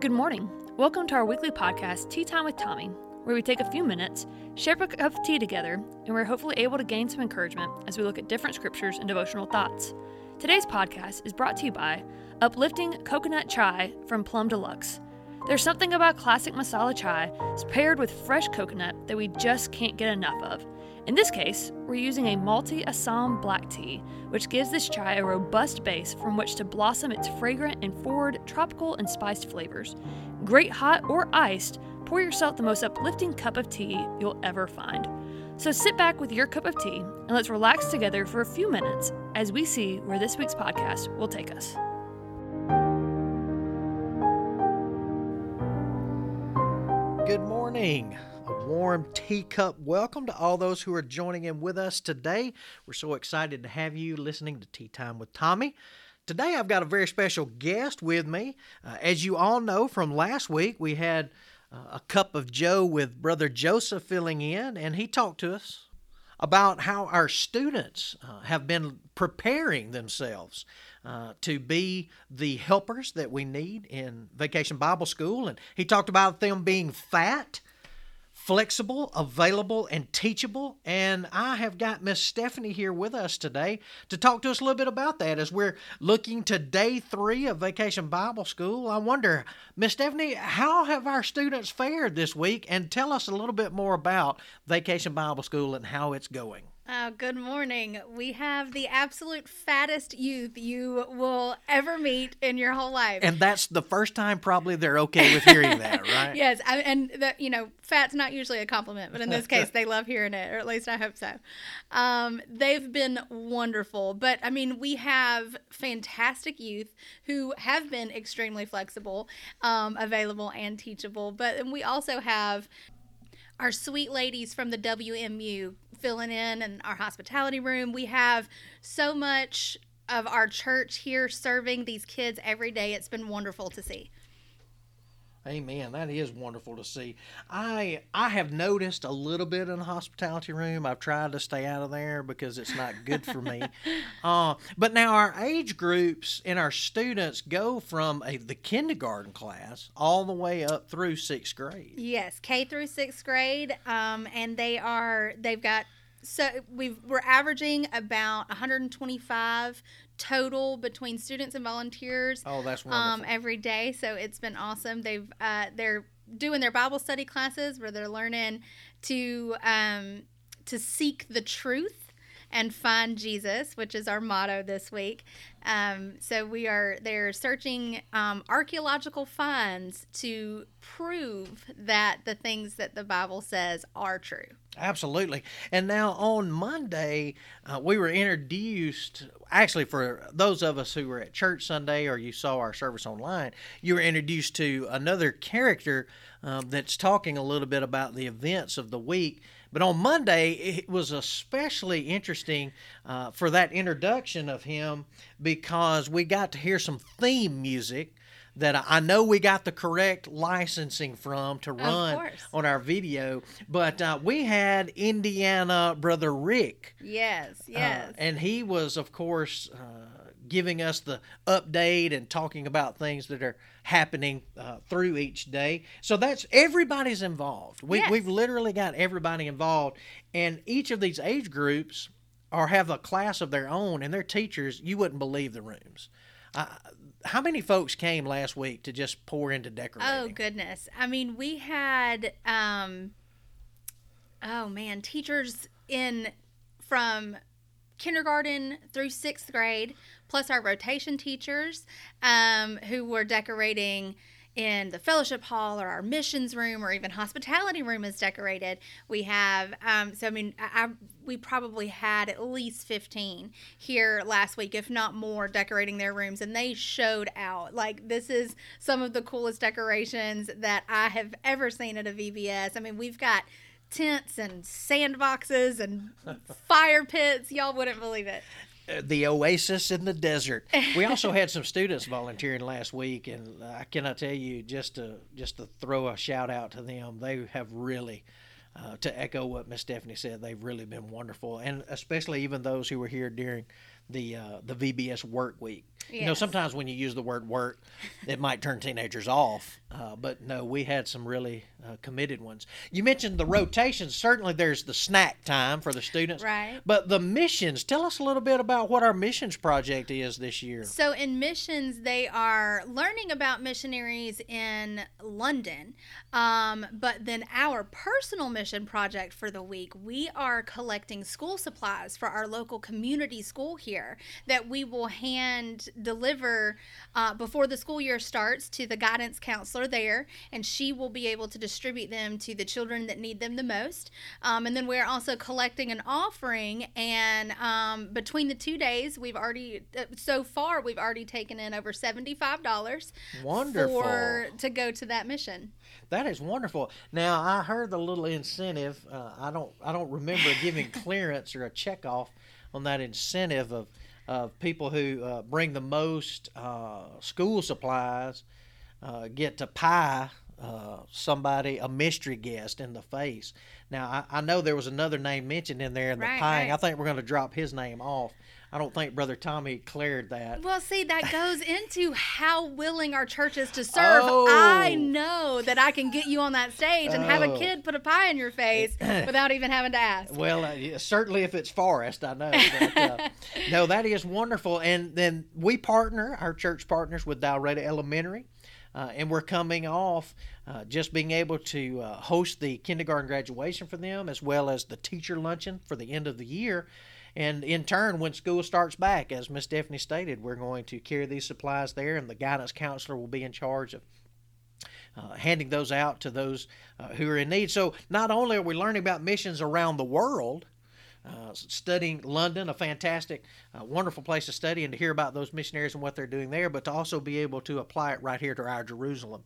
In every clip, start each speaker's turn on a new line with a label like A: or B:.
A: Good morning. Welcome to our weekly podcast, Tea Time with Tommy, where we take a few minutes, share a cup of tea together, and we're hopefully able to gain some encouragement as we look at different scriptures and devotional thoughts. Today's podcast is brought to you by Uplifting Coconut Chai from Plum Deluxe. There's something about classic masala chai paired with fresh coconut that we just can't get enough of. In this case, we're using a malty Assam black tea, which gives this chai a robust base from which to blossom its fragrant and forward tropical and spiced flavors. Great hot or iced, pour yourself the most uplifting cup of tea you'll ever find. So sit back with your cup of tea and let's relax together for a few minutes as we see where this week's podcast will take us.
B: Good morning. A warm teacup welcome to all those who are joining in with us today. We're so excited to have you listening to Tea Time with Tommy. Today I've got a very special guest with me. Uh, as you all know from last week, we had uh, a cup of Joe with Brother Joseph filling in, and he talked to us about how our students uh, have been preparing themselves uh, to be the helpers that we need in Vacation Bible School. And he talked about them being fat, flexible, available, and teachable. And I have got Miss Stephanie here with us today to talk to us a little bit about that as we're looking to day three of Vacation Bible School. I wonder, Miss Stephanie, how have our students fared this week? And tell us a little bit more about Vacation Bible School and how it's going.
C: Uh, good morning. We have the absolute fattest youth you will ever meet in your whole life.
B: And that's the first time probably they're okay with hearing that, right?
C: yes, I, and that you know, fat's not usually a compliment, but in this case, they love hearing it, or at least I hope so. Um, they've been wonderful, but I mean, we have fantastic youth who have been extremely flexible, um, available, and teachable. But we also have our sweet ladies from the WMU filling in in our hospitality room. We have so much of our church here serving these kids every day. It's been wonderful to see.
B: Amen. That is wonderful to see. I I have noticed a little bit in the hospitality room. I've tried to stay out of there because it's not good for me. uh, but now our age groups and our students go from a, the kindergarten class all the way up through sixth grade.
C: Yes, K through sixth grade, um, and they are they've got so we we're averaging about 125 total between students and volunteers.
B: Oh, that's
C: um,
B: wonderful.
C: every day. So it's been awesome. They've uh, they're doing their Bible study classes where they're learning to um, to seek the truth and find Jesus, which is our motto this week. Um, so we are they're searching um, archaeological finds to prove that the things that the Bible says are true.
B: Absolutely. And now on Monday, uh, we were introduced. Actually, for those of us who were at church Sunday or you saw our service online, you were introduced to another character um, that's talking a little bit about the events of the week. But on Monday, it was especially interesting uh, for that introduction of him because we got to hear some theme music that I know we got the correct licensing from to run on our video, but uh, we had Indiana brother Rick.
C: Yes,
B: uh,
C: yes.
B: and he was, of course, uh, giving us the update and talking about things that are happening uh, through each day. So that's everybody's involved. We,
C: Yes.
B: We've literally got everybody involved, and each of these age groups are have a class of their own, and their teachers. You wouldn't believe the rooms. Uh, how many folks came last week to just pour into decorating?
C: Oh goodness. I mean, we had um oh man, teachers in from kindergarten through 6th grade plus our rotation teachers um who were decorating in the fellowship hall or our missions room or even hospitality room is decorated. We have um so I mean I, I we probably had at least 15 here last week if not more decorating their rooms and they showed out. Like this is some of the coolest decorations that I have ever seen at a VBS. I mean, we've got tents and sandboxes and fire pits. Y'all wouldn't believe it.
B: Uh, the oasis in the desert. We also had some students volunteering last week, and I cannot tell you just to just to throw a shout out to them. They have really, uh, to echo what Miss Stephanie said, they've really been wonderful, and especially even those who were here during the uh, the VBS work week. You know, sometimes when you use the word work, it might turn teenagers off. Uh, but no, we had some really uh, committed ones. You mentioned the rotations. Certainly, there's the snack time for the students.
C: Right.
B: But the missions. Tell us a little bit about what our missions project is this year.
C: So in missions, they are learning about missionaries in London. Um, but then our personal mission project for the week, we are collecting school supplies for our local community school here that we will hand deliver uh, before the school year starts to the guidance counselor there, and she will be able to distribute them to the children that need them the most. Um, and then we're also collecting an offering, and um, between the two days, we've already uh, so far we've already taken in over seventy five dollars
B: Wonderful.
C: for to go to that mission.
B: That is wonderful. Now I heard the little incentive. Uh, I don't. I don't remember giving clearance or a check off on that incentive of of people who uh, bring the most uh, school supplies uh, get to pie uh, somebody a mystery guest in the face. Now I, I know there was another name mentioned in there in the
C: Right,
B: pieing.
C: right.
B: I think we're going to drop his name off. I don't think Brother Tommy cleared that.
C: Well, see, that goes into how willing our church is to serve.
B: Oh.
C: I know that I can get you on that stage and have a
B: Oh.
C: kid put a pie in your face without even having to ask.
B: Well, uh, certainly if it's forest, I know. But, uh, no, that is wonderful. And then we partner, our church partners with Dalreda Elementary. Uh, and we're coming off uh, just being able to uh, host the kindergarten graduation for them as well as the teacher luncheon for the end of the year. And in turn, when school starts back, as Miss Stephanie stated, we're going to carry these supplies there, and the guidance counselor will be in charge of uh, handing those out to those uh, who are in need. So not only are we learning about missions around the world, uh, studying London, a fantastic, uh, wonderful place to study and to hear about those missionaries and what they're doing there, but to also be able to apply it right here to our Jerusalem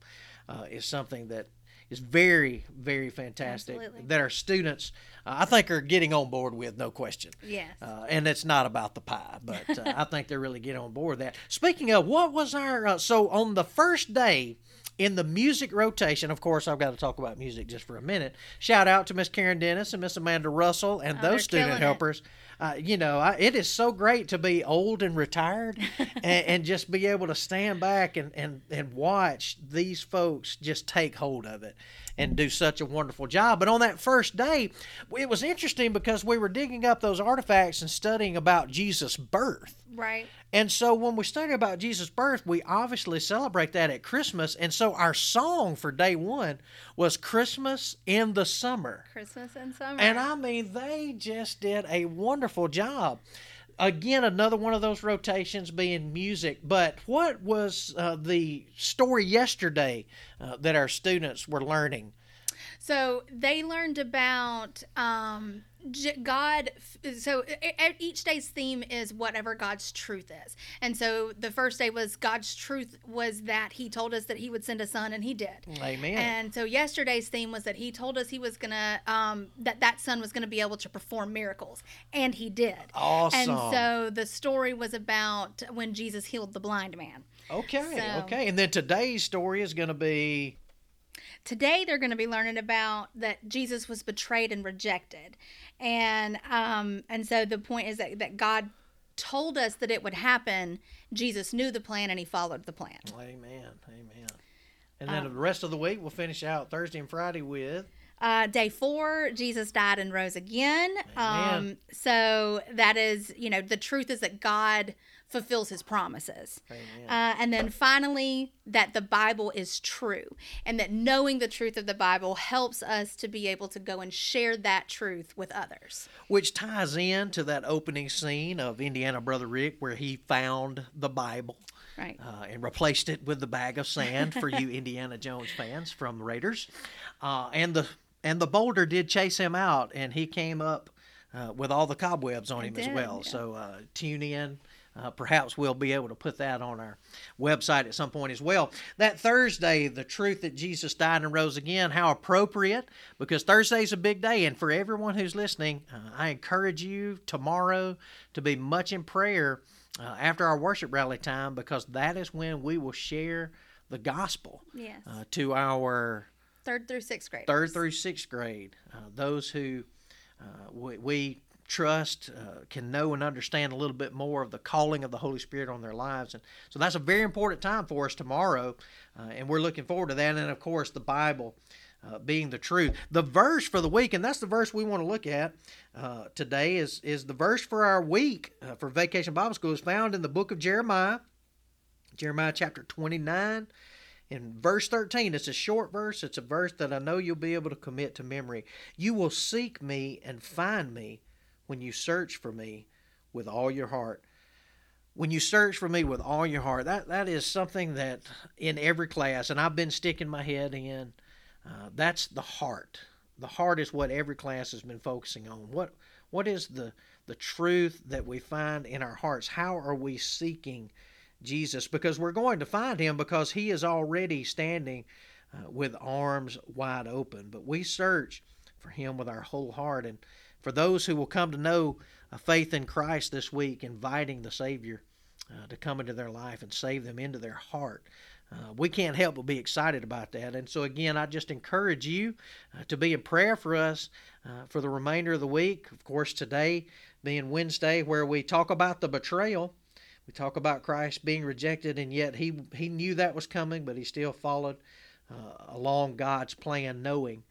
B: uh, is something that is very, very fantastic.
C: Absolutely.
B: That our students, uh, I think, are getting on board with, no question.
C: Yes.
B: Uh, and it's not about the pie, but uh, I think they're really getting on board with that. Speaking of, what was our uh, so on the first day in the music rotation? Of course, I've got to talk about music just for a minute. Shout out to Miss Karen Dennis and Miss Amanda Russell and
C: Oh,
B: those student
C: helpers. it.
B: Uh, you know, I, it is so great to be old and retired and, and just be able to stand back and, and, and watch these folks just take hold of it and do such a wonderful job. But on that first day, it was interesting because we were digging up those artifacts and studying about Jesus' birth.
C: right.
B: And so when we study about Jesus' birth, we obviously celebrate that at Christmas. And so our song for day one was Christmas in the Summer.
C: Christmas and summer.
B: And I mean, they just did a wonderful job. Again, another one of those rotations being music. But what was uh, the story yesterday uh, that our students were learning?
C: So they learned about um, God. So each day's theme is whatever God's truth is. And so the first day was God's truth was that He told us that He would send a son, and He did.
B: Amen.
C: And so yesterday's theme was that He told us He was gonna um, that that son was gonna be able to perform miracles, and He did.
B: awesome.
C: And so the story was about when Jesus healed the blind man.
B: okay,
C: so-
B: okay. And then today's story is going to be
C: Today they're going to be learning about that Jesus was betrayed and rejected, and um, and so the point is that that God told us that it would happen. Jesus knew the plan and he followed the plan.
B: Amen. Amen. And then the rest of the week, we'll finish out Thursday and Friday with
C: Uh, day four, Jesus died and rose again. Um, so that is, you know, the truth is that God fulfills his promises. Uh, and then finally, that the Bible is true, and that knowing the truth of the Bible helps us to be able to go and share that truth with others.
B: which ties in to that opening scene of Indiana Brother Rick, where he found the Bible
C: Right.
B: uh, and replaced it with the bag of sand for you Indiana Jones fans from Raiders, uh, and the and the boulder did chase him out, and he came up uh, with all the cobwebs on him as well.
C: yeah.
B: So uh, tune in. Uh, perhaps we'll be able to put that on our website at some point as well. That Thursday, the truth that Jesus died and rose again, how appropriate, because Thursday's a big day. And for everyone who's listening, uh, I encourage you tomorrow to be much in prayer uh, after our worship rally time, because that is when we will share the gospel
C: Yes.
B: uh, to our
C: Third through sixth grade.
B: third through sixth grade, uh, those who uh, we, we trust, uh, can know and understand a little bit more of the calling of the Holy Spirit on their lives. And so that's a very important time for us tomorrow, uh, and we're looking forward to that. And of course, the Bible. Uh, being the truth. The verse for the week, and that's the verse we want to look at uh, today, is is the verse for our week uh, for Vacation Bible School is found in the book of Jeremiah, Jeremiah chapter 29, in verse 13. It's a short verse. It's a verse that I know you'll be able to commit to memory. You will seek me and find me when you search for me with all your heart. When you search for me with all your heart, that, that is something that in every class, and I've been sticking my head in, uh, that's the heart. The heart is what every class has been focusing on. What what is the the truth that we find in our hearts? How are we seeking Jesus? Because we're going to find him because he is already standing uh, with arms wide open. But we search for him with our whole heart. And for those who will come to know a faith in Christ this week, inviting the Savior uh, to come into their life and save them into their heart. Uh, we can't help but be excited about that. And so, again, I just encourage you uh, to be in prayer for us uh, for the remainder of the week. Of course, today being Wednesday, where we talk about the betrayal. We talk about Christ being rejected, and yet he, he knew that was coming, but he still followed uh, along God's plan, knowing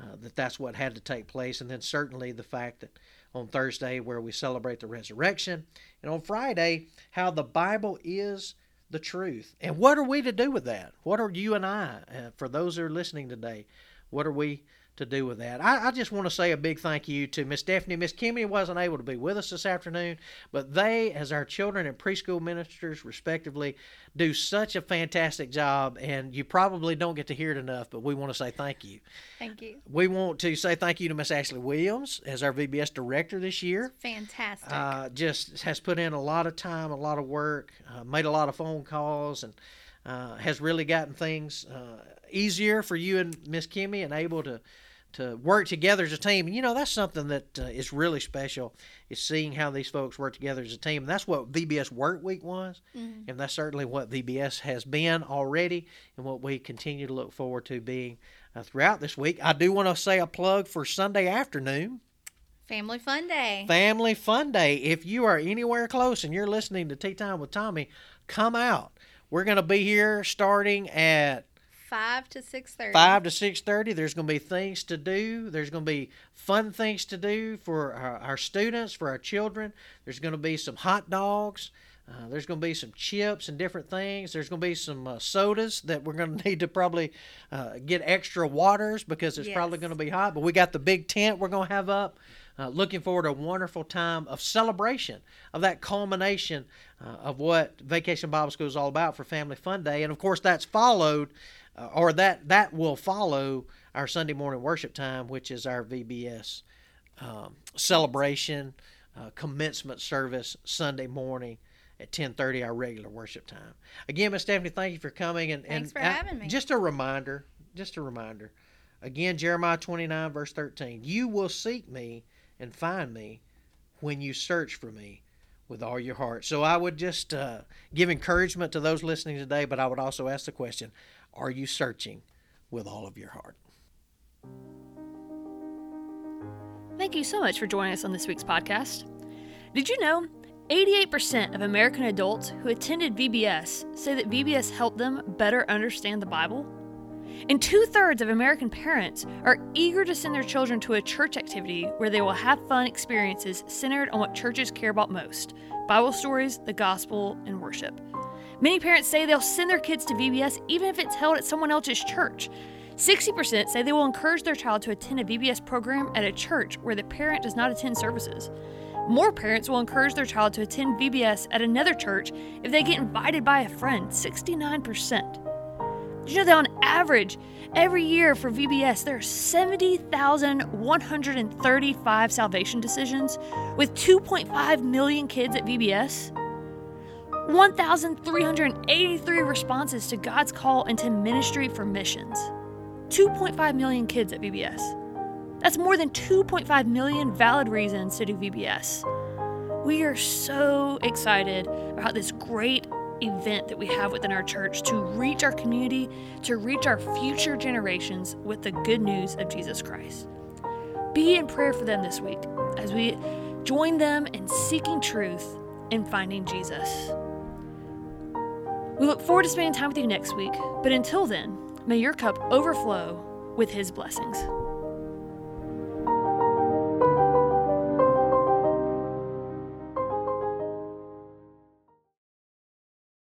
B: uh, that that's what had to take place. And then, certainly, the fact that on Thursday, where we celebrate the resurrection, and on Friday, how the Bible is the truth. And what are we to do with that? What are you and I, uh, for those who are listening today, what are we to do with that. I, I just want to say a big thank you to Miss Stephanie. Miss Kimmy wasn't able to be with us this afternoon, but they, as our children and preschool ministers, respectively, do such a fantastic job. And you probably don't get to hear it enough, but we want to say thank you.
C: Thank you.
B: We want to say thank you to Miss Ashley Williams as our VBS director this year.
C: Fantastic.
B: Uh, just has put in a lot of time, a lot of work, uh, made a lot of phone calls, and uh, has really gotten things uh, easier for you and Miss Kimmy and able to to work together as a team. And you know that's something that uh, is really special is seeing how these folks work together as a team. And that's what VBS Work Week was, mm-hmm. and that's certainly what VBS has been already, and what we continue to look forward to being uh, throughout this week. I do want to say a plug for Sunday afternoon.
C: Family Fun Day.
B: Family Fun Day. If you are anywhere close and you're listening to Tea Time with Tommy, come out. We're going to be here starting at
C: five to six thirty.
B: Five to six thirty. There's going to be things to do. There's going to be fun things to do for our, our students, for our children. There's going to be some hot dogs. Uh, there's going to be some chips and different things. There's going to be some uh, sodas that we're going to need to probably uh, get extra waters because it's yes. probably going to be hot. But we got the big tent we're going to have up. Uh, looking forward to a wonderful time of celebration of that culmination uh, of what Vacation Bible School is all about for Family Fun Day. And of course, that's followed uh, or that that will follow our Sunday morning worship time, which is our VBS um, celebration uh, commencement service Sunday morning at 10:30, our regular worship time. Again, Miss Stephanie, thank you for coming. And
C: thanks
B: and,
C: for having me.
B: Just a reminder, just a reminder. Again, Jeremiah 29 verse 13. You will seek me and find me when you search for me with all your heart. So I would just uh, give encouragement to those listening today, but I would also ask the question are you searching with all of your heart?
A: Thank you so much for joining us on this week's podcast. Did you know 88% of American adults who attended VBS say that VBS helped them better understand the Bible? And two thirds of American parents are eager to send their children to a church activity where they will have fun experiences centered on what churches care about most Bible stories, the gospel, and worship. Many parents say they'll send their kids to VBS even if it's held at someone else's church. 60% say they will encourage their child to attend a VBS program at a church where the parent does not attend services. More parents will encourage their child to attend VBS at another church if they get invited by a friend, 69%. Did you know that on average, every year for VBS, there are 70,135 salvation decisions with 2.5 million kids at VBS? 1,383 responses to God's call into ministry for missions. 2.5 million kids at VBS. That's more than 2.5 million valid reasons to do VBS. We are so excited about this great event that we have within our church to reach our community, to reach our future generations with the good news of Jesus Christ. Be in prayer for them this week as we Join them in seeking truth and finding Jesus. We look forward to spending time with you next week, but until then, may your cup overflow with His blessings.